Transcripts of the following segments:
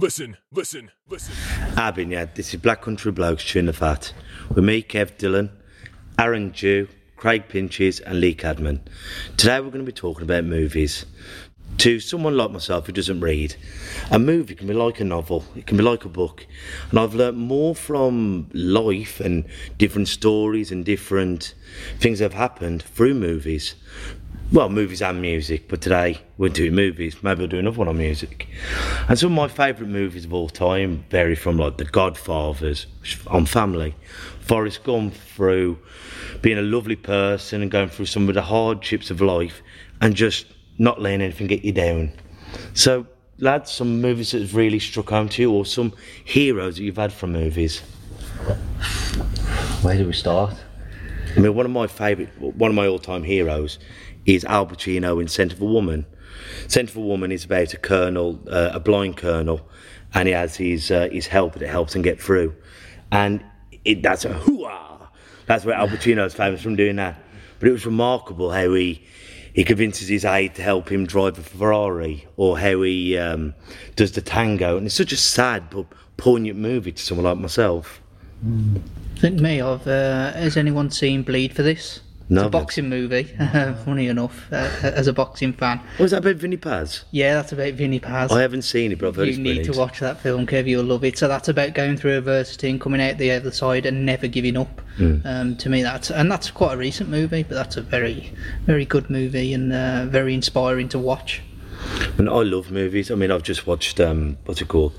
Listen, listen, listen. Abin, yeah, this is Black Country Blokes Chewing the Fat. With me, Kev Dillon, Aaron Dew, Craig Pinches, and Lee Cadman. Today we're going to be talking about movies. To someone like myself who doesn't read, a movie can be like a novel, it can be like a book. And I've learnt more from life and different stories and different things that have happened through movies. Well, movies and music, but today we're doing movies. Maybe we'll do another one on music. And some of my favourite movies of all time vary from like The Godfathers on family, Forrest Gump through being a lovely person and going through some of the hardships of life and just not letting anything get you down. So, lads, some movies that have really struck home to you or some heroes that you've had from movies. Where do we start? I mean, one of my favourite, one of my all-time heroes is Al Pacino in Scent of a Woman. Scent of a Woman is about a colonel, uh, a blind colonel, and he has his uh, his helper that helps him get through, and it, that's a hooah. That's where Al Pacino is famous from doing that. But it was remarkable how he he convinces his aide to help him drive a Ferrari, or how he um, does the tango, and it's such a sad but poignant movie to someone like myself. I think me, I've, uh, has anyone seen Bleed for this? No, It's a boxing movie, funny enough, uh, as a boxing fan. Was that about Vinny Paz? Yeah, that's about Vinny Paz. I haven't seen it, but you it's need to watch that film, Kev. You'll love it. So that's about going through adversity and coming out the other side and never giving up. Mm. Um, to me, that's and that's quite a recent movie, but that's a very, very good movie and uh, very inspiring to watch. And I love movies. I mean, I've just watched um, what's it called,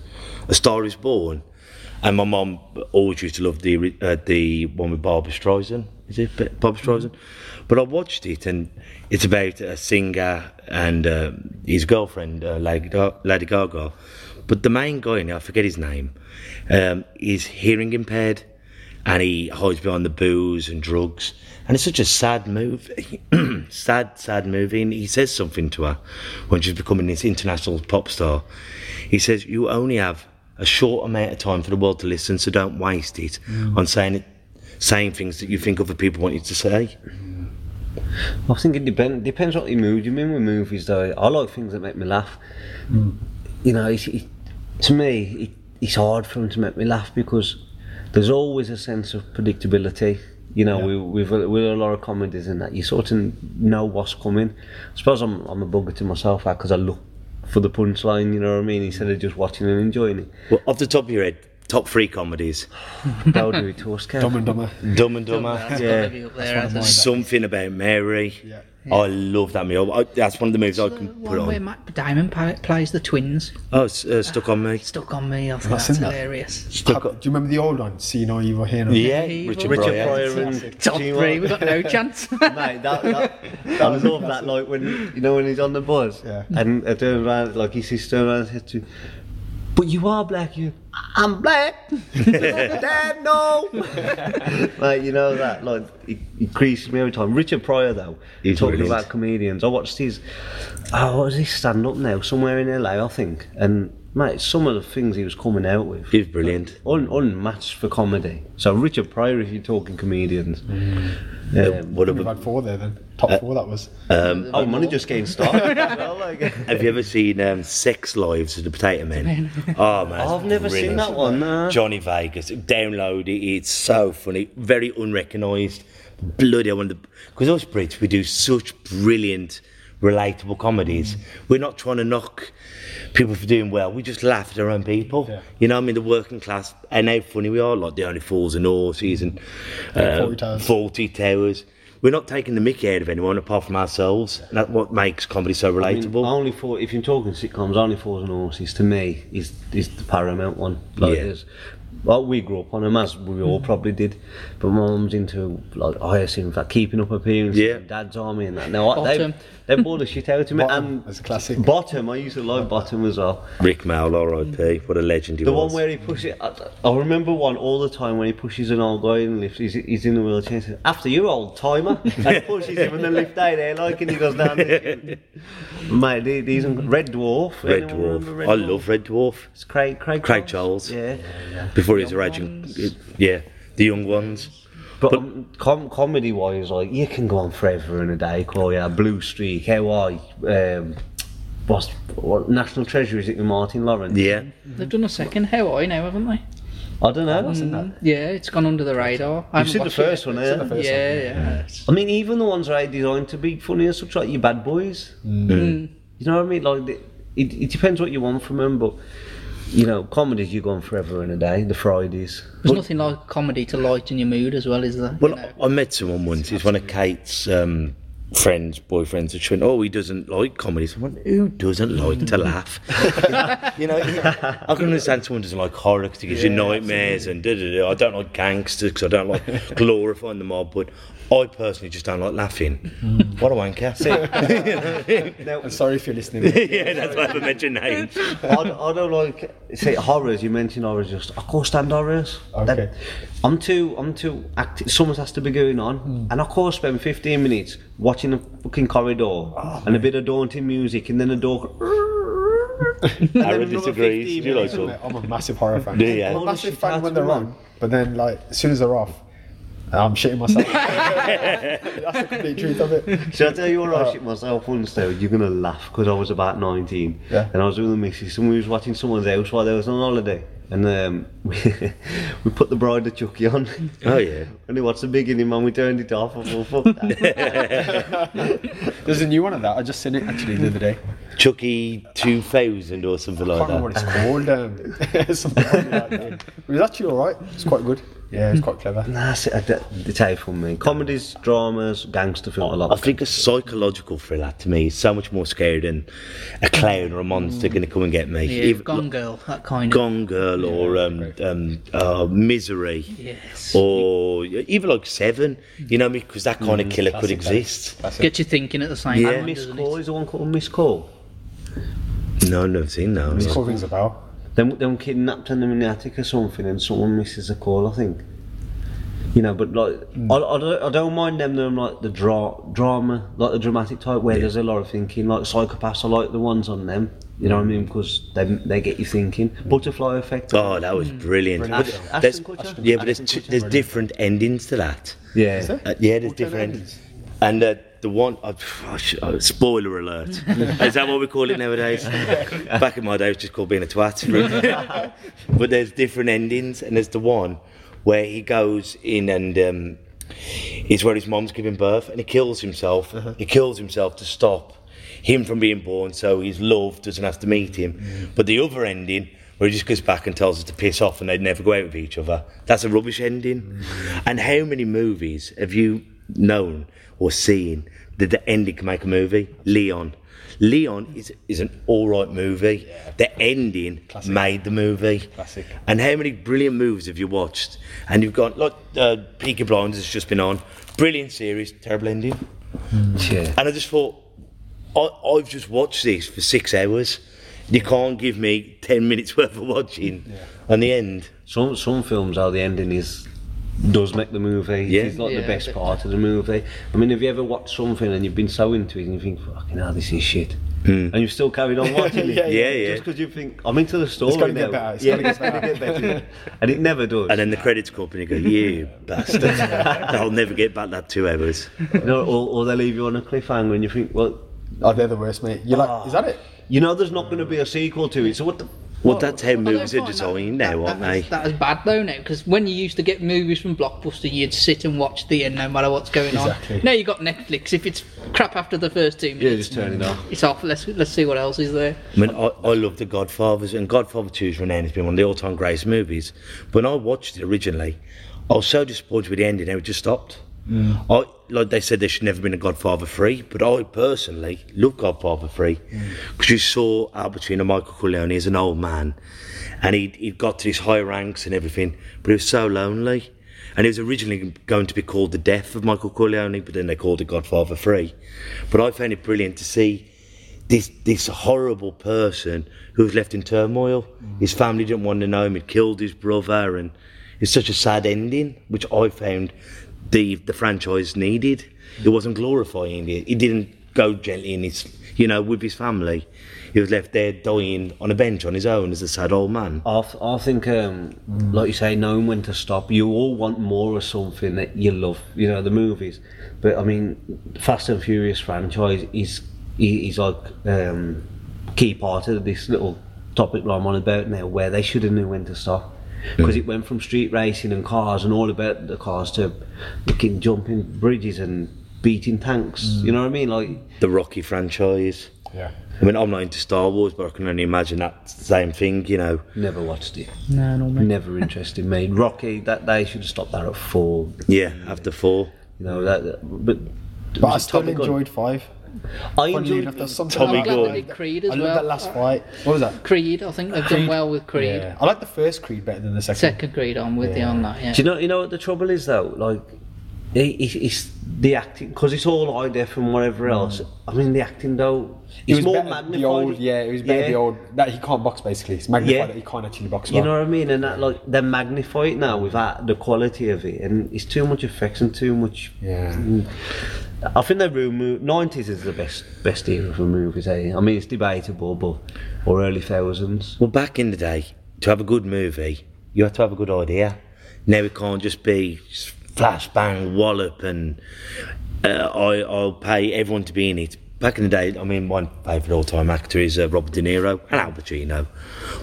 A Star Is Born, and my mum always used to love the uh, the one with Barbra Streisand. Is it Ba- Barbra Streisand? But I watched it, and it's about a singer and uh, his girlfriend, uh, Lady, Lady Gaga. But the main guy, in it, I forget his name, um, is hearing impaired, and he hides behind the booze and drugs. And it's such a sad movie, sad, sad movie. And he says something to her when she's becoming this international pop star. He says, "You only have a short amount of time for the world to listen, so don't waste it mm. on saying it, saying things that you think other people want you to say." I think it depend, depends what your mood You mean in with movies though. I like things that make me laugh. Mm. You know, it's, it, to me, it, it's hard for them to make me laugh because there's always a sense of predictability. You know, we, have a- with a lot of comedies in that, you sort of know what's coming. I suppose I'm, I'm a bugger to myself because I look for the punchline, you know what I mean, instead of just watching and enjoying it. Well, off the top of your head, top three comedies: That'll do it to us, Kev. Dumb and Dumber. Dumb and Dumber. That's yeah. gotta be up there. Something about Mary. Yeah. I love that movie. I, that's one of the movies I can put on. where on. Matt Damon pa- plays the twins. Oh, it's, uh, stuck on me. Stuck on me. I thought I've that's seen that. hilarious. Stuck on. do you remember the old one? See no evil hear. No Yeah, Evil. Richard, Richard Pryor. Pryor and Top Gene three, we've got no chance. Mate, that, that, I love that. Like when you know when he's on the bus, Yeah. and I turn around, like he sees turn around and says to, "But you are black, you." I'm black. Dad, no. like you know that, like it, it creases me every time. Richard Pryor, though, He's talking brilliant. about comedians. I watched his. Oh, what was he stand up now? Somewhere in LA, I think. And mate, some of the things he was coming out with. He's brilliant. Un, unmatched for comedy. So Richard Pryor, if you're talking comedians, Uh, what We've about, had four there then. Top four that was. um, oh, money just getting started. well, like. have you ever seen um, Sex Lives of the Potato Men? Oh man, I've never seen that one. No. Johnny Vegas. Download it. It's so funny. Very unrecognised. Bloody, I wonder because us Brits we do such brilliant, relatable comedies. We're not trying to knock people for doing well. We just laugh at our own people. Yeah. You know, I mean, the working class and how funny we are. Like the only fools and horses and uh, Fawlty Towers. Fawlty Towers. We're not taking the mickey out of anyone apart from ourselves. And that's what makes comedy so I mean, relatable. only for if you're talking sitcoms, only Fools and Horses to me is is the paramount one. Like Yeah. There's well, we grew up on them as we all probably did, but my mum's into like oh, hyacinth, like keeping up appearances, Yeah. and dad's army and that. Now they they bought the shit out of me. Bottom, and that's a classic. Bottom, I used to like bottom as well. Rik Mayall, R.I.P. What a legend he The was. The one where he pushes. I, I remember one all the time when he pushes an old guy in the lift. He's, he's in the wheelchair. He says, "After you, old timer," and he pushes him in the lift out there, like, and he goes down. The Mate, the- these are Red Dwarf. Red Anyone remember Dwarf. I love Red Dwarf. It's Craig. Craig. Craig Charles? Charles. Yeah. Before he was a raging, yeah, the young ones. But, um, com- comedy wise, like you can go on forever and a day. Call yeah, Blue Streak, How um, what's what National Treasure is it with Martin Lawrence? Yeah, They've done a second How are I now, haven't they? I don't know. Mm, yeah, it's gone under the radar. I haven't seen the watched it first one, eh? the first yeah, one, yeah. I mean, even the ones that are designed to be funny and such, like your Bad Boys. You know what I mean? Like it, it depends what you want from them, but you know, comedies you go on forever and a day. The Fridays. There's nothing like comedy to lighten your mood as well, is there? Well, You know? I met someone once. He's one of Kate's um, friends, boyfriends. And she went, "Oh, he doesn't like comedy." I went, "Who doesn't like to laugh?" you know, I can understand someone doesn't like horror because it gives you nightmares and da da da. I don't like gangsters because I don't like glorifying the mob, but I personally just don't like laughing. Mm. What a wanker! I'm sorry if you're listening. yeah, that's why I haven't mentioned names. I, don't- I don't like say horrors. You mentioned horrors. Just I can't stand horrors. Okay. I'm too. I'm too active. Something has to be going on, mm. and I can't spend 15 minutes watching a fucking corridor oh, and a bit of daunting music, and then a door. and then Aaron disagrees. 15 Do you like minutes. them? I'm a massive horror fan. Do you? I'm a Holy massive fan that's when they're on, but then like as soon as they're off, I'm shitting myself. That's the complete truth of it. Should I tell you what I uh, shit myself once though? You're gonna laugh because I was about 19 Yeah. and I was with the missus and we was watching someone's house while they was on holiday and um, we, we put the Bride of Chucky on Oh yeah. and we watched the beginning and we turned it off. I thought, fuck that. There's a new one of that. I just seen it actually the other day. Chucky 2000 or something I like can't remember that. what it's called. Um, something like that. It was actually alright. It's quite good. Yeah, it's quite clever. Nah, see, I- that- it's out for me. Comedies, dramas, gangster film, I I like. think a psychological thriller to me is so much more scary than a clown or a monster going to come and get me. yeah, Even- Gone Girl, that kind of. Gone Girl or um, um, uh, Misery Yes. or even like Seven, you know, me? because that kind of killer could Classic, exist. That's it. Get you thinking at the same Yeah. time, Miss Call it? is the one called Miss Call. No, I've never seen that. It's called rings a bell. Them, them kidnapped and them in the attic or something, and someone misses a call. I think. You know, but like hmm. I, I, don't, I don't mind them. Them like the dra- drama, like the dramatic type, where there's a lot of thinking. Like psychopaths, I like the ones on them. You know what I mean? Hmm. Because they they get you thinking. Hmm. Butterfly effect. Oh, that was brilliant. Brilliant. But Ashton there's- Kutcher? yeah, but there's, Ashton two, there's different endings to that. yeah. there? Uh, yeah, there's What kind different. endings? And uh, the one, oh, spoiler alert. Is that what we call it nowadays? Back in my day, it was just called being a twat. but there's different endings, and there's the one where he goes in and um, it's where his mom's giving birth, and he kills himself. He kills himself to stop him from being born, so his love doesn't have to meet him. But the other ending. Where he just goes back and tells us to piss off and they'd never go out with each other. That's a rubbish ending. And how many movies have you known or seen that the ending can make a movie? Leon. Leon is, is an alright movie. The ending made the movie. Classic. And how many brilliant movies have you watched? And you've got, like, uh, Peaky Blinders has just been on. Brilliant series, terrible ending. Yeah. And I just thought, I, I've just watched this for six hours. You can't give me 10 minutes worth of watching. And the end. Some some films how the ending is does make the movie. Yeah. It's like Yeah, the best part of the movie. I mean, have you ever watched something and you've been so into it and you think, fucking hell, this is shit. Hmm. And you've still carried on watching it. Yeah, Yeah, yeah. Just because you think, I'm into the story gotta get better, it's yeah, gotta get it's gotta get better. and it never does. And then the credits come up and you go, you bastard. I'll never get back that two hours. you know, or, or they leave you on a cliffhanger and you think, well, Oh, they're the worst, mate. You're like, ah. is that it? you know there's not going to be a sequel to it, so what the... Well, that's how movies are find designed that, now, aren't that, they? That is bad though now, because when you used to get movies from Blockbuster, you'd sit and watch the end no matter what's going Exactly. on. Now you got Netflix. If it's crap after the first two Yeah, minutes, just turn it off. it's off. Let's let's see what else is there. I mean, I, I love The Godfathers, and Godfather Two is renowned as being one of the all time greatest movies. But When I watched it originally, I was so disappointed with the ending, how it just stopped. I like they said there should never been a Godfather three, but I personally love Godfather three because you saw Al Pacino, Michael Corleone as an old man, and he he got to his high ranks and everything, but he was so lonely. And it was originally going to be called The Death of Michael Corleone, but then they called it Godfather 3. But I found it brilliant to see this this horrible person who was left in turmoil. Mm. His family didn't want to know him. He'd killed his brother, and it's such a sad ending, which I found the the franchise needed. It wasn't glorifying it. He didn't go gently in his, you know, with his family. He was left there dying on a bench on his own as a sad old man. I, I think, um, like you say, knowing when to stop. You all want more of something that you love, you know, the movies. But I mean, Fast and Furious franchise is is like um, key part of this little topic that I'm on about now, where they should have knew when to stop. Because it went from street racing and cars and all about the cars to fucking jumping bridges and beating tanks. Mm. You know what I mean? Like, The Rocky franchise. Yeah. I mean, I'm not into Star Wars, but I can only imagine that same thing, you know. never watched it. No, no, mate. Never interested me. Rocky, that they should have stopped that at four. Yeah, after four. You know that, that- but. But I was still Tommy Gunn? enjoyed five. I Funnily enjoyed. enough, there's something Tommy I'm glad Gunn. they did Creed as I well. love that last fight. What was that? Creed, I think they've done well with Creed. Yeah. I like the first Creed better than the second. Second Creed, I'm with you Yeah. on that. Yeah. Do you know? You know what the trouble is though. Like, it, it, it's the acting because it's all high def and whatever else. I mean, the acting though. It It's was more magnified. the old, yeah, it was better Yeah. the old that he can't box basically. It's magnified Yeah. that he can't actually box. You know what I mean? And that like they magnify it now with that the quality of it, and it's too much effects and too much. Yeah. I think the room nineties is the best best era for movies. Eh? I mean, it's debatable, but or early thousands. Well, back in the day, to have a good movie, you had to have a good idea. Now it can't just be flash, bang, wallop, and uh, I, I'll pay everyone to be in it. Back in the day, I mean, my favourite all-time actor is uh, Robert De Niro and Al Pacino.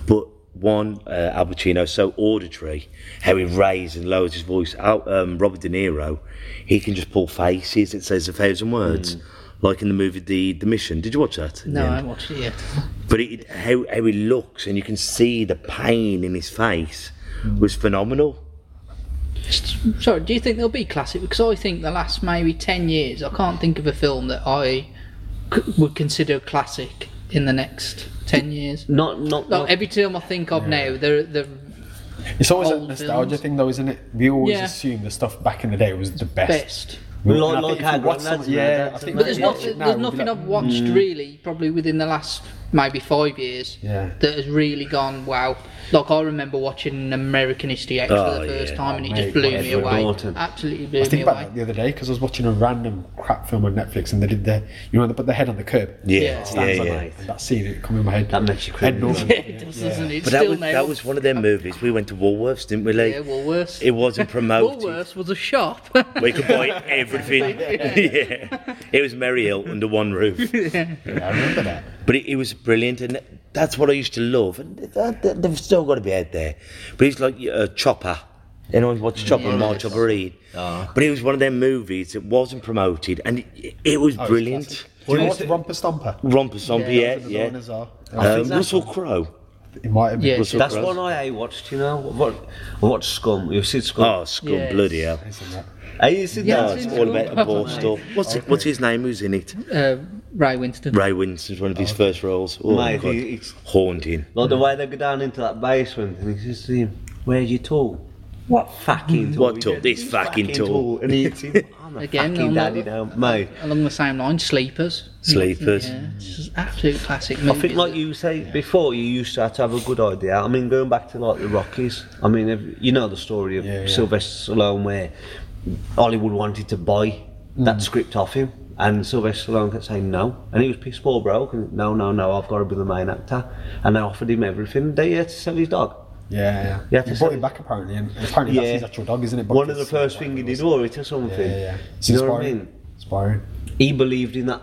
But one, uh, Al Pacino, so auditory, how he raises and lowers his voice. Al, um, Robert De Niro, he can just pull faces. It says a thousand words. Like in the movie The The Mission. Did you watch that? no, I haven't watched it yet. But it, how, how he looks, and you can see the pain in his face, was phenomenal. Sorry, do you think they'll be classic? Because I think the last maybe 10 years, I can't think of a film that I c- would consider classic in the next 10 years. Not not. Like, not every film I think of now, they're, they're It's always a nostalgia films. thing, though, isn't it? We always Yeah. assume the stuff back in the day was the best. best. And Like- I like think if you watch granddads, some- man, yeah, I think. But there's, not, watch it now, there's nothing like, I've watched mm. really, probably within the last maybe five years, Yeah. that has really gone wow. Like I remember watching American History X for Oh, the first yeah. time, and it mate, just blew me away. Norton. Absolutely blew I was me thinking about that the other day because I was watching a random crap film on Netflix and they did the, you know, they put the head on the curb. Yeah, Yeah. yeah, Stands on yeah. it, and that scene, it come in my head. That makes you Ed cringe. Norton. Yeah, it does, doesn't it? But that was, that was one of them movies. We went to Woolworths, didn't we, Lee? yeah, Woolworths. It wasn't promoted. Woolworths was a shop. We could buy everything. yeah. It was Merry Hill under one roof. Yeah, I remember that. But it, it was brilliant, and that's what I used to love. And that, that, they've still got to be out there. But it's like a Chopper. Anyone watch Chopper, Yes. March Chopper Read? Ah. But it was one of them movies that wasn't promoted, and it, it was Oh, brilliant. classic. Do you know what's Romper Stomper? Romper Zombie, yeah, That was yeah. another one. Um, Russell Crowe. It might have been. Yeah. Russell That's Crowe. one I watched. You know what? I watched Scum. You've seen Scum. Oh, scum, Yes. bloody hell. Isn't that? Hey, you seen Yeah, Oh, that? it's all about Scum. the ball stuff. What's it, what's his name? Who's in it? uh, Ray Winstone. Ray Winstone's one of his oh, first roles. Oh, Mate, God. he- he's- haunting. Like the way they go down into that basement and he says to him, Where's your tool? What fucking tool? What He tool? said, This fucking tool. And he hits him. I'm a Again, fucking on daddy that- now. Mate. Along the same line, Sleepers. Sleepers. Yeah, it's just absolute classic I movie. think, like you say before, you used to have to have a good idea. I mean, going back to like the Rockies. I mean, if, you know the story of Yeah, yeah. Sylvester Stallone, where Hollywood wanted to buy. That script off him, and Sylvester Stallone kept saying no, and he was pissed poor broke. And no, no, no, I've got to be the main actor, and they offered him everything. They had to sell his dog. Yeah, yeah. Yeah, he to brought him back apparently, and apparently Yeah. that's his actual dog, isn't it? One of the first uh, thing he did was. was it or something. Yeah, yeah. It's You know what I mean? Inspiring. He believed in that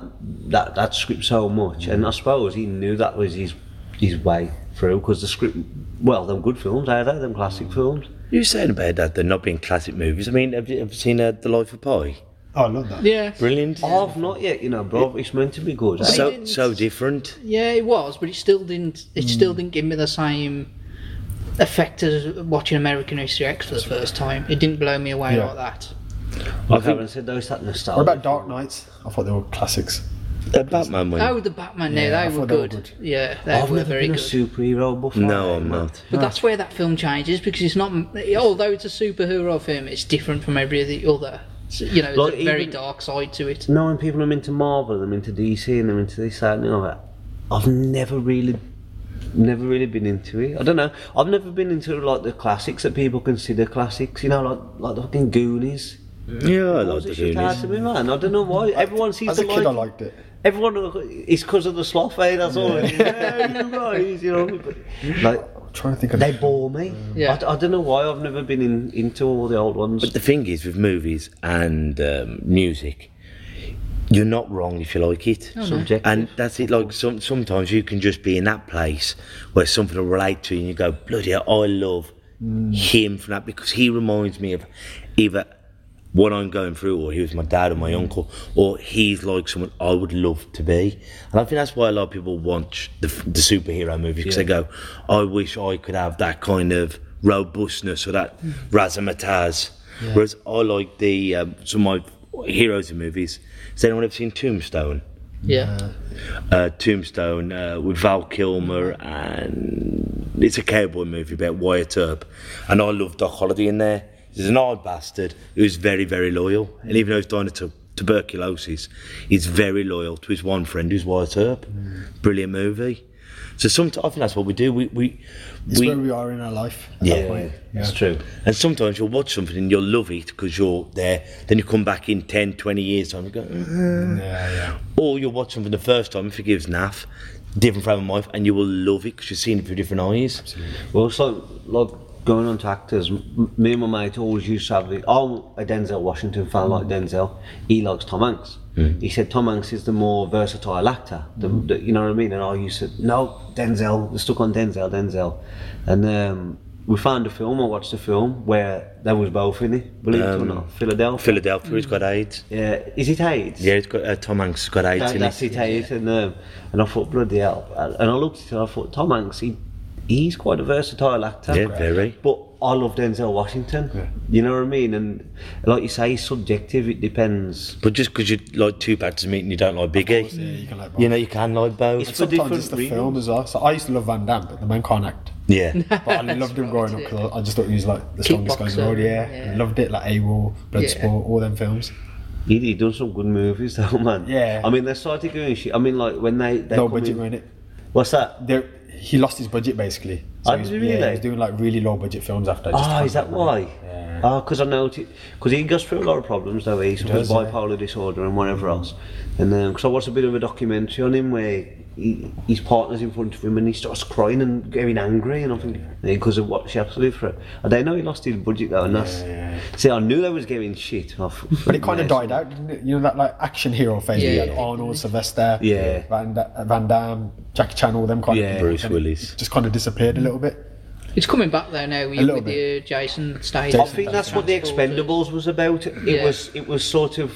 that that script so much, and I suppose he knew that was his his way through because the script. Well, them good films, are they? Them classic films. You were saying about that, they're not being classic movies. I mean, have you ever seen uh, The Life of Pi? Oh, I love that. yeah, Brilliant. I've not yet, you know, bro. It's meant to be good. so so different. yeah, it was, but it still didn't. It still didn't give me the same effect as watching American History X for the first time. It didn't blow me away Yeah. like that. Like think- Aaron said, those it's that nostalgia. What about Dark Knights? I thought they were classics. Uh, Batman one. Oh, the Batman. Yeah, Yeah, I they were thought they were good. good. Yeah, they I've were never very been a good. superhero before. No, I'm not. But that's where that film changes because it's not. Although it's a superhero film, it's different from every other. So, you know, there's Like a very dark side to it. Knowing people are into Marvel, I'm into DC, and I'm into this, that, and the other. I've never really, never really been into it. I don't know. I've never been into like the classics that people consider classics. You know, like like the fucking Goonies. Yeah, I like Was the it shit out Goonies. to me, man? I don't know why. Everyone seems As a to kid, like I it. liked it. Everyone, it's because of the sloth, eh? That's all. it is. Yeah, you guys, you know. but, Like I'm trying to think of they bore me. Yeah. I, I don't know why. I've never been in, into all the old ones. But the thing is, with movies and um, music, you're not wrong if you like it. Subjective. And that's it. Like some, sometimes you can just be in that place where something will relate to you, and you go, "Bloody hell, I love him from that because he reminds me of either what I'm going through, or he was my dad or my uncle, or he's like someone I would love to be." And I think that's why a lot of people watch the, the superhero movies because they go, "I wish I could have that kind of robustness or that razzmatazz." Whereas I like the um, some of my heroes in movies. Has anyone ever seen Tombstone? Yeah. uh, Tombstone uh, with Val Kilmer, and it's a cowboy movie about Wyatt Earp. And I love Doc Holliday in there. He's an odd bastard who's very, very loyal. And even though he's dying of tu- tuberculosis, he's very loyal to his one friend who's Wyatt Earp. Brilliant movie. So sometimes I think that's what we do. We we, It's we where we are in our life. Yeah. that yeah. It's true. and sometimes you'll watch something and you'll love it because you're there. Then you come back in 10, 20 years time and go, "Mm." Yeah, yeah. or you'll watch something the first time if it gives naff, different frame of mind, and you will love it because you're seeing it through different eyes. Well, so like going on to actors. Me and my mate always used to have the, I'm a Denzel Washington fan, like Denzel. He likes Tom Hanks. He said Tom Hanks is the more versatile actor. The, the, you know what I mean? And I used to no Denzel. We're stuck on Denzel, Denzel, and um, we found a film. I watched a film where there was both in it. Believe it or Um, not, Philadelphia. Philadelphia, he's got AIDS. yeah, is it AIDS? Yeah, it's got uh, Tom Hanks got AIDS That, in that's it. it, it, and um, and I thought bloody hell, and I looked at it and I thought Tom Hanks, he he's quite a versatile actor. Yeah, very. But I love Denzel Washington. Yeah. You know what I mean? And like you say, it's subjective. It depends. But just because you like two to meet and you don't like Biggie, Yeah, you can like both. you know you can like both. It's for Sometimes different it's the reasons. film as well. So I used to love Van Damme, but the man can't act. yeah, But I loved him growing up because I just thought he was like the strongest guy in the world. Yeah, yeah. I loved it like AWOL, Bloodsport, all them films. He, he done some good movies though, man. Yeah. I mean, they started doing shit. I mean, like when they they Low come budget, in- it? What's that? There, he lost his budget basically. Oh, he's, yeah, really? he was doing like really low budget films after. just Oh, is that why? Yeah. Ah, oh, because I know, because he goes through a lot of problems though. He suffers does, yeah. bipolar disorder and whatever else. And then, because I watched a bit of a documentary on him where he, his partner's in front of him and he starts crying and getting angry, and I think thinking because of what she has to live through. I don't know he lost his budget though, and that's. Yeah. See, I knew they was getting shit off. But it kind of died out, didn't it? You know that like action hero phase. Yeah, yeah. Arnold, Sylvester, Yeah. Van, Da- Van Damme, Jackie Chan, all them kind Yeah. of. Bruce Willis. Just kind of disappeared a little bit. It's coming back though now with, with the Jason Jason I think that's what the Expendables was about. It Yeah. was it was sort of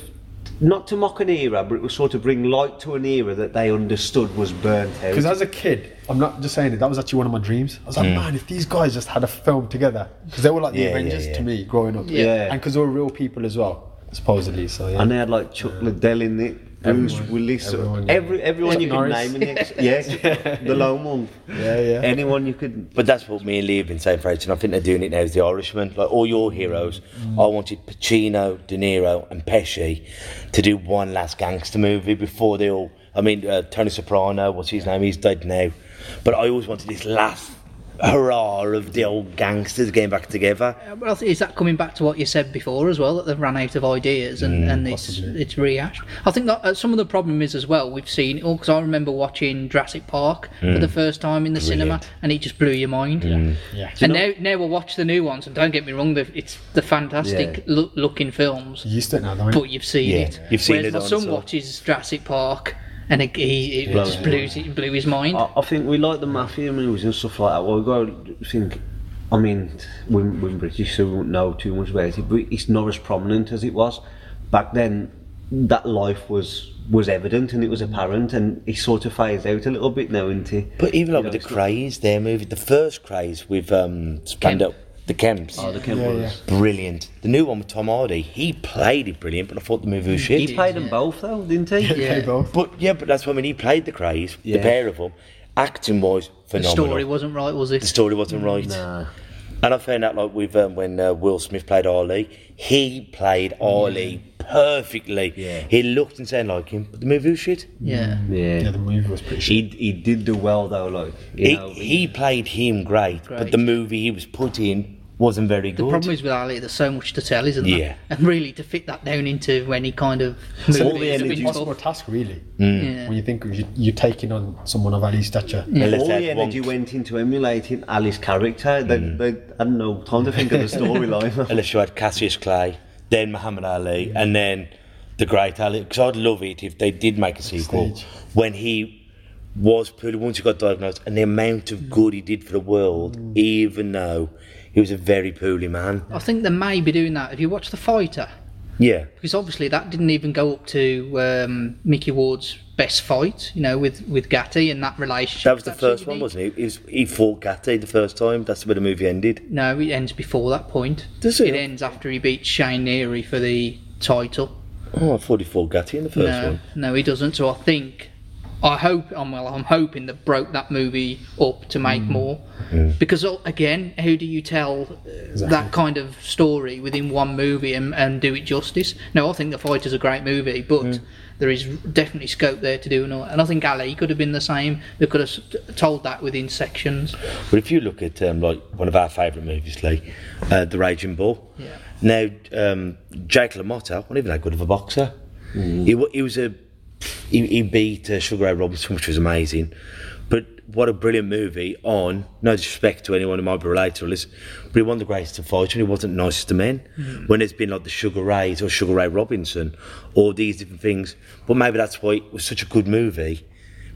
not to mock an era, but it was sort of bring light to an era that they understood was burnt out. Because as a kid, I'm not just saying it. That was actually one of my dreams. I was like, hmm. man, if these guys just had a film together, because they were like the. Yeah, yeah, Avengers yeah. to me growing up. Yeah. And because they were real people as well, supposedly. So yeah. And they had like Chuck Liddell in it, Bruce Everyone- Willis, everyone, yeah. every everyone Chuck you could name in the ex- yeah, the lone one. Yeah, yeah. Anyone you could. but that's what me and Lee have been saying for ages, and I think they're doing it now as the Irishman. Like all your heroes, Mm. I wanted Pacino, De Niro, and Pesci to do one last gangster movie before they all. I mean, uh, Tony Soprano, what's his name? He's dead now. But I always wanted this last hurrah of the old gangsters getting back together. Well, is that coming back to what you said before as well? That they've run out of ideas and, Mm, and it's it's rehashed. I think that uh, some of the problem is as well. We've seen all because I remember watching Jurassic Park for the first time in the cinema, Mm. Brilliant. Mm. and it just blew your mind. yeah. And now, now we'll watch the new ones, and don't get me wrong, it's the fantastic Yeah. loo- looking films, You used to it now, but you've seen Yeah, it. you've seen Whereas it my on, son so- watches Jurassic Park, and it, he, it just blew, it blew his mind. I, I think we like the mafia movies and stuff like that. Well, we got to think. I mean, we're, we're British, so we won't know too much about it, but it's not as prominent as it was back then. That life was was evident and it was apparent, and it sort of phased out a little bit now, isn't it? But even like You with know, the it's not- Krays, their movie, the first Krays with um, stand up, The Kemps. Oh, the Kemp Yeah, brothers. Brilliant. The new one with Tom Hardy, he played it brilliant, but I thought the movie was shit. He played them both though, didn't he? Play both. But yeah, but that's what I mean. He played the Krays, the pair of them. Acting wise, phenomenal. The story wasn't right, was it? the story wasn't right. Nah. And I found out like with um, when uh, Will Smith played Ali, he played Ali perfectly. Yeah. He looked and sounded like him, but the movie was shit. Yeah. Yeah, Yeah. the movie was pretty shit. He he did do well though, like you He, know. he played him great, but the movie he was put in wasn't very good. The problem is with Ali, there's so much to tell, isn't there? Yeah. And really, to fit that down into any kind of It's movie, all the it's a an impossible task, really. Mm. Yeah. When you think you, you're taking on someone of Ali's stature. yeah. all they the energy one- went into emulating Ali's character. They, mm. they had no time to think of the storyline. Unless you had Cassius Clay, then Muhammad Ali, and then the great Ali. Because I'd love it if they did make a sequel Stage. when he was put once he got diagnosed, and the amount of good he did for the world, mm. even though he was a very poorly man. I think they may be doing that. If you watch The Fighter, Yeah, because obviously that didn't even go up to um, Micky Ward's best fight, you know, with with Gatti and that relationship. that was the first one, wasn't it? He, was, he fought Gatti the first time. That's where the movie ended. No, it ends before that point. Does it? It ends after he beats Shane Neary for the title. Oh, I thought he fought Gatti in the first no, one. no, he doesn't. So I think, I hope, I'm well, I'm hoping that broke that movie up to make more. Because uh, again, who do you tell uh, that kind of story within one movie and, and do it justice? No, I think The Fighter's a great movie, but there is definitely scope there to do another. And I think Ali could have been the same. They could have told that within sections. But if you look at um, like one of our favourite movies, Lee, uh, The Raging Bull. Yeah. Now, um, Jake LaMotta wasn't even that good of a boxer. He, he was a he, he beat uh, Sugar Ray Robinson, which was amazing. But what a brilliant movie on no disrespect to anyone who might be related to this, but he won the greatest of fights and he wasn't nicest to men. When there's been like the Sugar Rays or Sugar Ray Robinson, all these different things. But maybe that's why it was such a good movie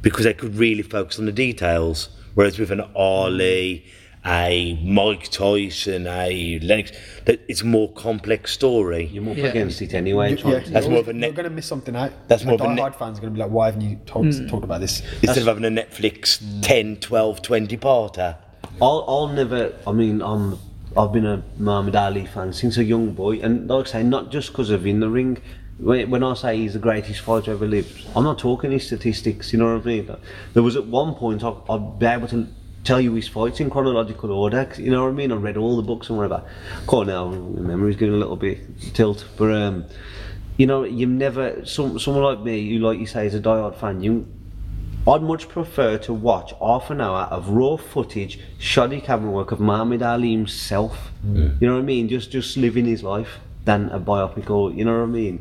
because they could really focus on the details. Whereas with an Ali, a Mike Tyson, a Lennox, that it's a more complex story. You're up Yeah. against it anyway. You- trying yeah, to- That's you're, more of a you're going to miss something out. That's more a of a net- diehard fans going to be like, why haven't you talked, hmm. talked about this? Instead of having a Netflix 10, 12, 20 parter. I'll, I'll never. I mean, I'm. I've been a Muhammad Ali fan since a young boy, and like I say, not just because of in the ring. When, when I say he's the greatest fighter ever lived, I'm not talking his statistics. You know what I mean? There was at one point I, I'd be able to tell you his fights in chronological order. 'cause You know what I mean? I read all the books and whatever. Quite now, my memory's getting a little bit tilt, but um, you know, you've never some someone like me, who like you say is a diehard fan. You I'd much prefer to watch half an hour of raw footage, shoddy camera work of Muhammad Ali himself. You know what I mean? Just just living his life than a biopic or you know what I mean.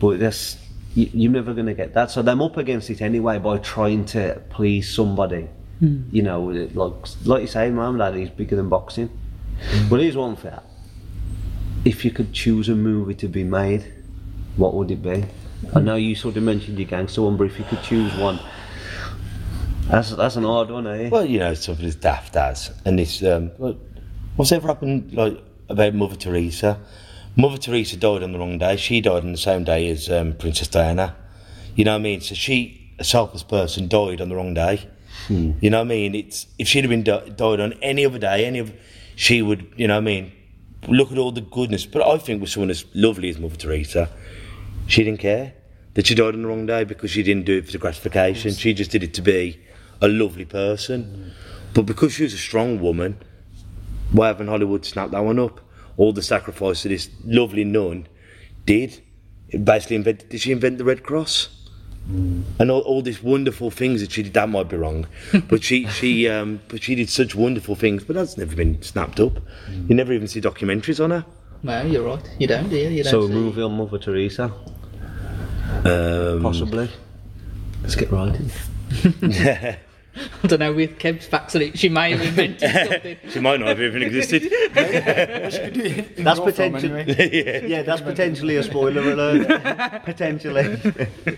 But that's you, you're never gonna get that. So I'm up against it anyway by trying to please somebody. You know, like like you say, Muhammad Ali is bigger than boxing. But here's one for If you could choose a movie to be made, what would it be? I know you sort of mentioned your gangster one, but if you could choose one, that's that's an hard one, eh? Well, you know, it's something as daft as. And it's, um, what's ever happened like about Mother Teresa? Mother Teresa died on the wrong day. She died on the same day as um, Princess Diana. You know what I mean? So she, a selfless person, died on the wrong day. Hmm. You know what I mean? It's if she'd have been di- died on any other day, any of, she would. You know what I mean? Look at all the goodness. But I think with someone as lovely as Mother Teresa, she didn't care that she died on the wrong day because she didn't do it for the gratification. She just did it to be a lovely person. Hmm. But because she was a strong woman, why haven't Hollywood snapped that one up? All the sacrifice that this lovely nun did. Basically invented. Did she invent the Red Cross? And all, all these wonderful things that she did. That might be wrong, but she she um, but she did such wonderful things. But that's never been snapped up. You never even see documentaries on her. Well, you're right. You don't, do you? you don't So a see- movie on Mother Teresa, Um, possibly. Let's get right. I don't know, with Kev's facts she might have invented something. she might not have even existed. That's potential. yeah. that's potentially a spoiler alert. potentially.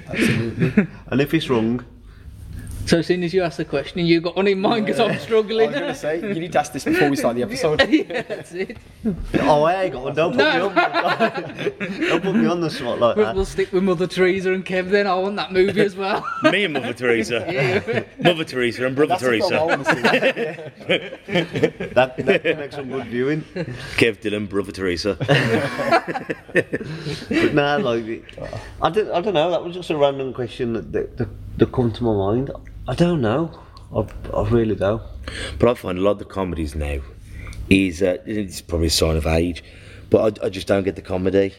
Absolutely. And if it's wrong, So as soon as you ask the question, you've got one in mind because I'm I struggling. was going to say, you need to ask this before we start the episode. yeah, that's it. Oh, I ain't got one. Don't put No. me on. don't put me on the spot like We'll, that. we'll stick with Mother Teresa and Kev then. I want that movie as well. Me and Mother Teresa. Mother Teresa and Brother That's the film I Teresa. want. That, that can make some good viewing. Kev Dillon, Brother Teresa. But nah, like, I don't, I don't know. That was just a random question that, that, that, that come to my mind. I don't know. I, I really don't. But I find a lot of the comedies now is uh, it's probably a sign of age, but I, I just don't get the comedy.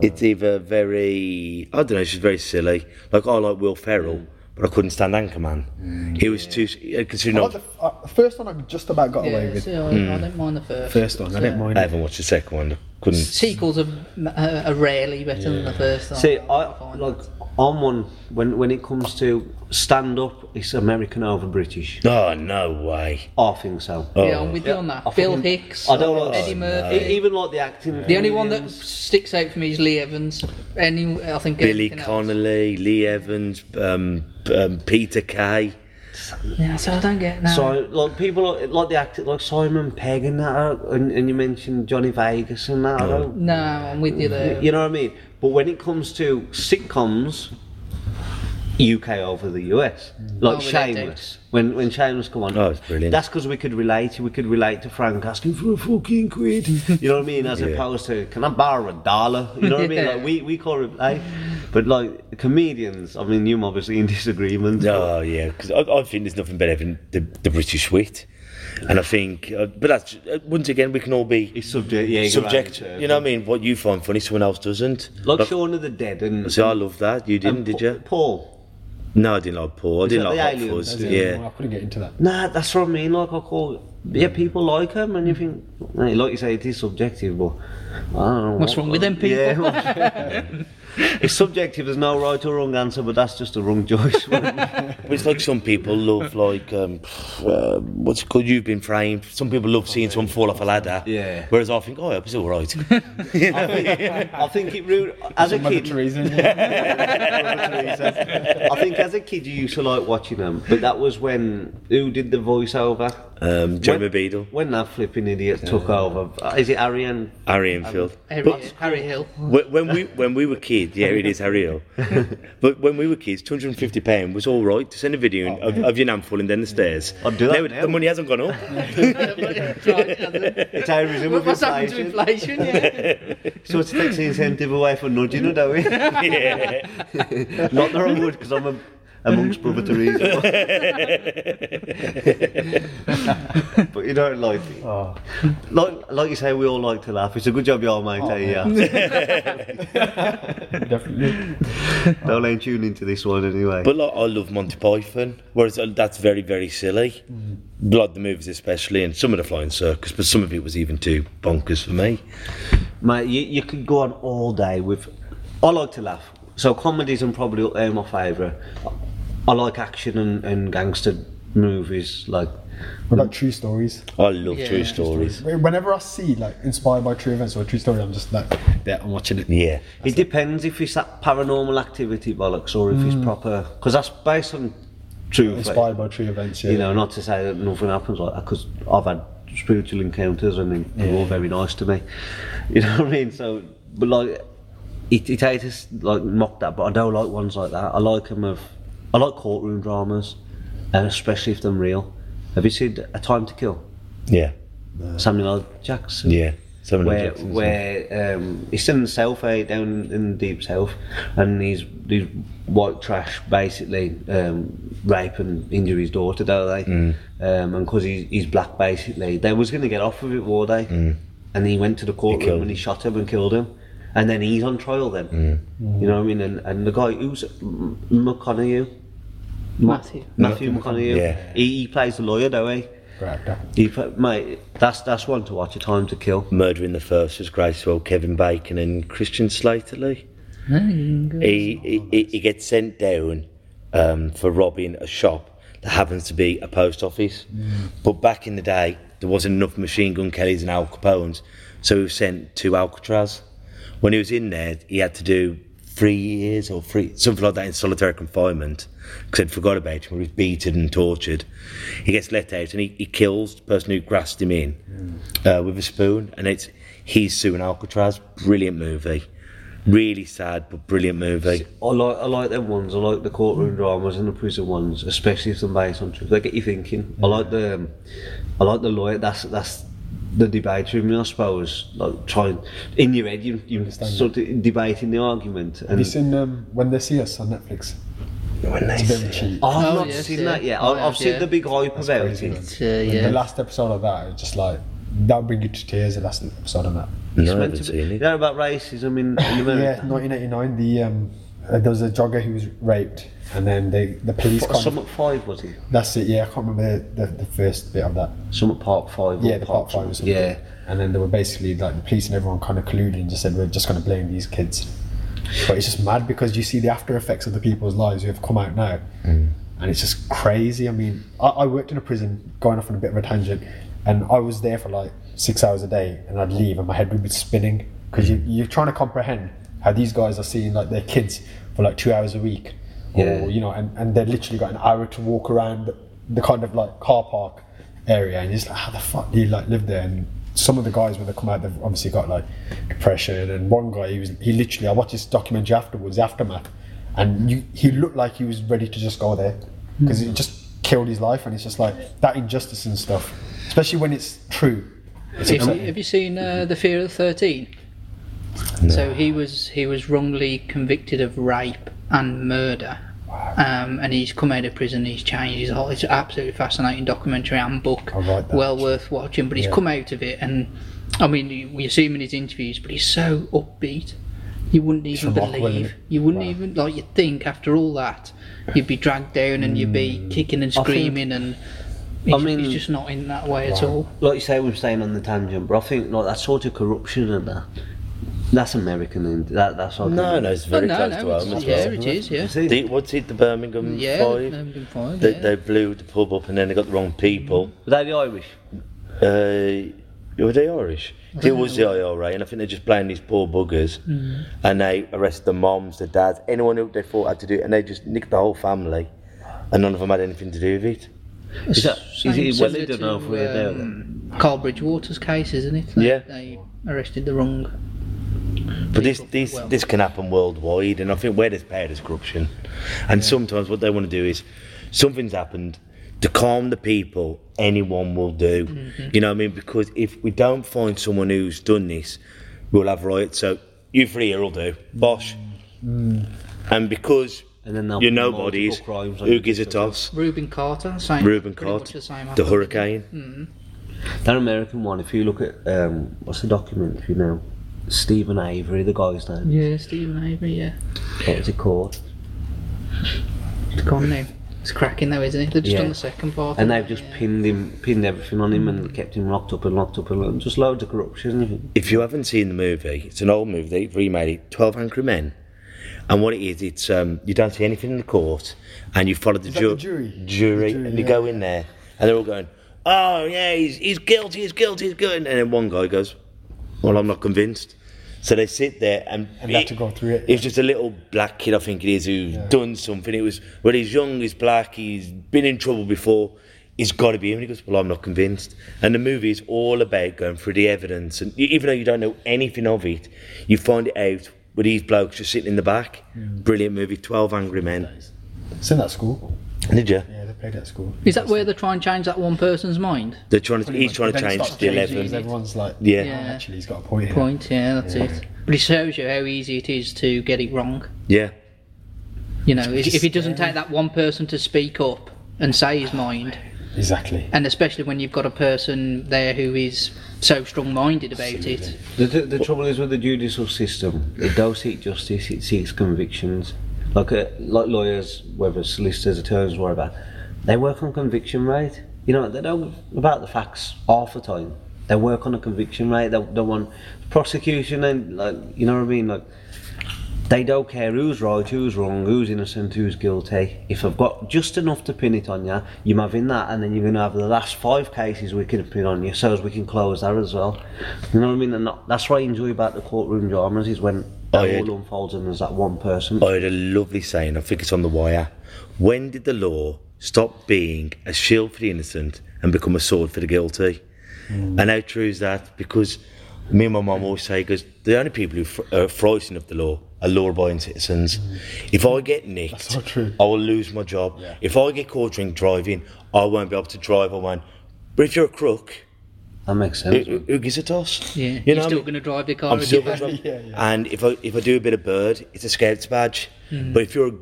It's either very I don't know, it's just very silly. Like I like Will Ferrell, but I couldn't stand Anchorman. He was too uh, considering I I, like the, uh, first one I just about got away yeah, with. see, I, I don't mind the first. First one, I didn't mind I haven't watched the second one. I couldn't. Sequels are, uh, are rarely better than the first one. See, I find. like I'm one when when it comes to stand up, it's American over British. Oh no way! I think so. Yeah, I'm with you on that. I Bill Hicks, I don't like Eddie Murphy. E- Even like the acting. The only one that sticks out for me is Lee Evans. Any, I think Billy everything else- Connolly, Lee Evans, um, um, Peter Kay. Yeah, so I don't get now. So like people like, like the actor like Simon Pegg and that, and, and you mentioned Johnny Vegas and that. I don't, no, I'm with you there. you know what I mean? But when it comes to sitcoms, UK over the US, like Oh, Shameless. When when Shameless come on, Oh, it's brilliant. That's because we could relate. We could relate to Frank asking for a fucking quid. You know what I mean? As Yeah. opposed to can I borrow a dollar? You know what I mean? Like we we call it like, but like comedians. I mean, you're obviously in disagreement. Oh yeah, because I, I think there's nothing better than the, the British wit, and I think, uh, but that's uh, once again we can all be It's subject. Yeah, subject. You know what I mean? What you find funny, someone else doesn't. Like Shaun of the Dead and. See, I love that. You didn't, and did you? Paul. No, I didn't like Paul. I didn't like Hot aliens? Fuzz. As in, Yeah. I couldn't get into that. Nah, that's what I mean. Like I call, yeah, people like him, and you think, like you say, it is subjective, but I don't know. What's wrong with them people? Yeah, it's subjective. There's no right or wrong answer, but that's just a wrong choice. It's like some people love like um, uh, what's it called? You've been framed. Some people love seeing someone fall off a ladder. Yeah. Whereas I think, oh, yeah, it's all right. I think it ruined as a kid. I think as a kid you used to like watching them, but that was when who did the voiceover? um, Jeremy When- Beadle, When that flipping idiot took over. Uh, Is it Arian? Harry Enfield. Harry, But Harry Hill. when when we when we were kids, yeah, it is Harry but when we were kids, two hundred and fifty pound was all right to send a video in oh, of, of your nan falling down the stairs. I'd do that Now, now. The money hasn't gone up. It's Irish with What's happened to inflation. inflation? Yeah. So it takes the incentive away for nudging her, don't we? yeah. Not that I would, because I'm a, amongst Brother Teresa. but you don't like it. Oh. Like, like you say, we all like to laugh. It's a good job you all mate, Oh, eh, yeah. Definitely. Don't ain't tune into this one anyway. But like, I love Monty Python, whereas uh, that's very, very silly. Like the movies, especially, and some of the Flying Circus, but some of it was even too bonkers for me. Mate, you, you could go on all day with. I like to laugh. So comedies are probably up there my favourite. I like action and, and gangster movies. Like, What about true stories? I love Yeah. true stories. Whenever I see like inspired by true events or a true story, I'm just like, yeah, I'm watching it. Yeah. it depends if it's that paranormal activity bollocks or if it's mm. proper. Because that's based on true. fact. Inspired by true events, yeah. You know, not to say that nothing happens like that, because I've had spiritual encounters and they- they're all very nice to me. You know what I mean? So, but like, it, it ain't just like mock that, but I don't like ones like that. I like them of, I like courtroom dramas, and especially if they're real. Have you seen A Time to Kill? Yeah. Samuel L. Jackson. Yeah. Samuel Where, Jackson's where um, he's in the south, eh, down in the deep south, and these these white trash basically um, rape and injure his daughter, don't they? Mm. Um, and because he's, he's black, basically, they was going to get off with it, were they? And he went to the courtroom and he shot him and killed him, and then he's on trial. Then Mm. you know what I mean? And, and the guy who's McConaughey, Matthew. Matthew McConaughey, Yeah. he, he plays the lawyer, don't he? Great actor. He, mate, that's that's one to watch. A Time to Kill. Murder in the First was great as well. Kevin Bacon and Christian Slater Lee. He, he, he- he gets sent down um, for robbing a shop that happens to be a post office. But back in the day, there wasn't enough machine gun Kellys and Al Capones, so he was sent to Alcatraz. When he was in there, he had to do three years or three something like that in solitary confinement because he'd forgot about him. He was beaten and tortured. He gets let out and he, he kills the person who grasped him in uh, with a spoon, and it's he's suing Alcatraz. Brilliant movie, really sad but brilliant movie. I like I like them ones. I like the courtroom dramas and the prison ones, especially if they're based on truth. They get you thinking. I like the um, I like the lawyer. That's that's the debate room, I suppose. Like trying in your head, you you Understand sort of debating the argument. Have And you seen um, When They See Us on Netflix? When they It's very cheap. Oh, I've Oh, not yes, seen yeah. that yet. Oh, I, I've yeah. seen the big hype That's about crazy, it. uh, yeah. The last episode of that, it's just like that'll bring you to tears. The last episode of that. No, It's I meant haven't to be. seen You it. know about racism in, in Yeah, 1989. The um, uh, there was a jogger who was raped, and then they the police. F- Kind Some of, at five was it? that's it. Yeah, I can't remember the, the, the first bit of that. Some at Park Five. Yeah, the Park, five or something. Yeah. And then they were basically like the police and everyone kind of colluded and just said we're just going to blame these kids. But it's just mad because you see the after effects of the people's lives who have come out now, and it's just crazy. I mean, I, I worked in a prison, going off on a bit of a tangent, and I was there for like six hours a day, and I'd leave and my head would be spinning because you, you're trying to comprehend how these guys are seeing like their kids for like two hours a week, Yeah. or you know, and, and they've literally got an hour to walk around the, the kind of like car park area, and you're just like, how the fuck do you like live there? And some of the guys when they come out, they've obviously got like depression, and one guy he was he literally I watched this documentary afterwards, aftermath, and you, he looked like he was ready to just go there. Because he just killed his life, and it's just like that injustice and stuff, especially when it's true. It's Have you, have you seen uh, the Fear of the Thirteen? So he was he was wrongly convicted of rape and murder, um, and he's come out of prison. He's changed his whole. It's an absolutely fascinating documentary and book. I'll that, well worth watching. But he's Yeah. come out of it, and I mean, we see him in his interviews, but he's so upbeat. You wouldn't even believe. You wouldn't Wow. even like. You'd think after all that, you'd be dragged down and you'd be Mm. kicking and I think- screaming, and he's, mean- he's just not in that way at all. like you say, we were staying on the tangent, but I think like that sort of corruption and that. That's American, and that that's like No, no, it's very Oh, no, close no, to it's- home as yeah, well. it is. Yeah. See? The, what's it, the Birmingham Yeah, Five? Birmingham Five, They, yeah. they blew the pub up and then they got the wrong people. Were they the Irish? Uh, were they Irish? It was the IRA, and I think they're just playing these poor buggers. And they arrested the moms, the dads, anyone who they thought had to do it, and they just nicked the whole family, and none of them had anything to do with it. Is that is it Similar Wellington to, over there? um, Carl Bridgewater's case, isn't it? They, Yeah. They arrested the wrong. But this this well. this can happen worldwide, and I think where there's power, there's corruption. And sometimes what they want to do is something's happened to calm the people. Anyone will do, mm-hmm. you know what I mean? Because if we don't find someone who's done this, we'll have riots. So you three here will do, bosh. Mm. And because And then you're put nobodies, crimes on who gives a toss? Rubin Carter, same. Rubin Carter, the, same the happened. hurricane. Mm. That American one, if you look at um, what's the documentary now? Steven Avery, the guy's name. Yeah, Steven Avery. Yeah, What was it called? it's gone now. It's cracking though, isn't it? They've just Yeah. done the second part. And they've it, just yeah. pinned him, pinned everything on him, and kept him locked up and locked up and locked- just loads of corruption. If you haven't seen the movie, it's an old movie. They remade it, Twelve Angry Men. And what it is, it's um, you don't see anything in the court, and you follow the, that ju- the jury? jury, The jury, and you yeah. go in there, and they're all going, "Oh yeah, he's, he's guilty, he's guilty, he's guilty," and then one guy goes, "Well, I'm not convinced." So they sit there, and, And they have to go through it, It's just a little black kid, I think it is, who's done something. It was well, he's young, he's black, he's been in trouble before. He's got to be him. And he goes, "Well, I'm not convinced." And the movie is all about going through the evidence, and even though you don't know anything of it, you find it out with these blokes just sitting in the back. Brilliant movie, Twelve Angry Men. It's in that school. Did you? Yeah, played at school. Is that where they try and change that one person's mind? They're trying to. Pretty He's much. trying to change the eleven. Everyone's like, Yeah. Yeah. actually, he's got a point here. Point. Yeah, that's it. But it shows you how easy it is to get it wrong. Yeah. You know, if, just if it doesn't scary. take that one person to speak up and say his mind, Exactly. and especially when you've got a person there who is so strong-minded about it. The, the, the trouble is with the judicial system, it don't seek justice, it seeks convictions. Like uh, like lawyers, whether solicitors, attorneys, whatever, they work on conviction rate. You know, they don't about the facts half the time. They work on a conviction rate. They, don't want prosecution and like you know what I mean. Like they don't care who's right, who's wrong, who's innocent, who's guilty. If I've got just enough to pin it on you, you're having that, and then you're going to have the last five cases we can pin on you, so as we can close that as well. You know what I mean? And that's what I enjoy about the courtroom dramas is when it all unfolds and there's that one person. I had a lovely saying, I think it's on the wire. When did the law stop being a shield for the innocent and become a sword for the guilty? Hmm. And how true is that? Because me and my mum always say, because the only people who fr- are frightened of the law are law abiding citizens. Hmm. If I get nicked, that's so true. I will lose my job. If I get caught drink driving, I won't be able to drive. I won't. But if you're a crook, That makes sense. who, who gives a toss? Yeah, you you're know, still I mean- going to drive your car. I'm still going to drive. Yeah, yeah. And if I if I do a bit of bird, it's a scouts badge. Hmm. But if you're a,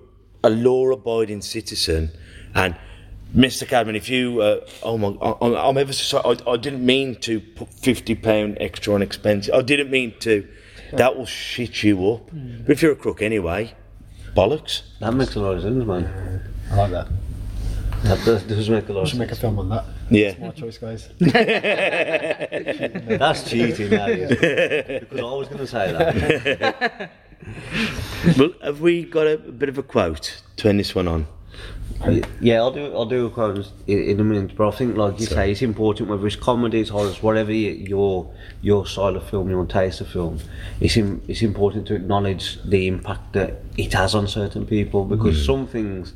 a law-abiding citizen, and Mr. Cadman, if you, uh, oh my, I, I'm ever so sorry. I, I didn't mean to put fifty pound extra on expenses. I didn't mean to. That will shit you up. But if you're a crook anyway, bollocks. That makes a lot of sense, man. I like that. That does, does make a lot We of should sense. make a film on that. Yeah. My choice, guys. That's cheating, that is. because I was going to say that. well, have we got a, bit of a quote to end this one on? Yeah, I'll do I'll do a quote in, in a minute, but I think like you say, it's important whether it's comedies, horrors, whatever your your style of film, your taste of film. It's im- it's important to acknowledge the impact that it has on certain people because mm. some things,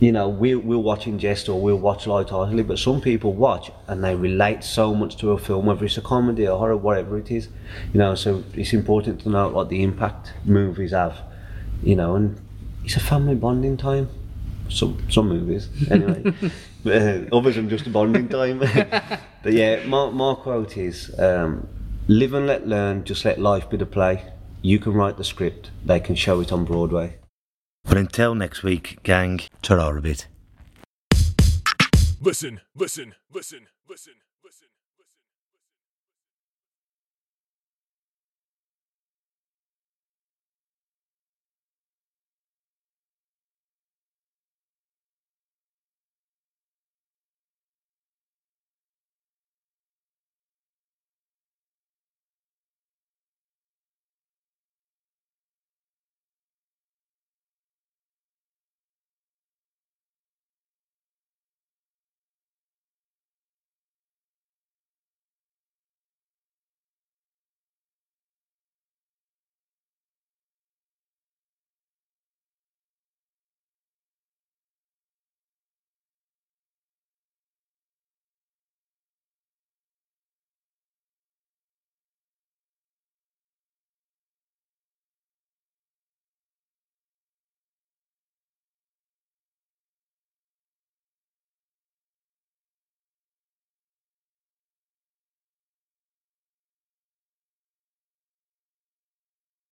you know, we'll we'll watch in jest or we'll watch lightheartedly, but some people watch and they relate so much to a film, whether it's a comedy or horror, whatever it is, you know. So it's important to know what the impact movies have, you know, and it's a family bonding time some some movies anyway. uh, others are just a bonding time. but yeah, my my quote is um, live and let learn, just let life be the play. You can write the script, they can show it on Broadway. But until next week, gang, ta a bit. Listen, listen, listen, listen, listen.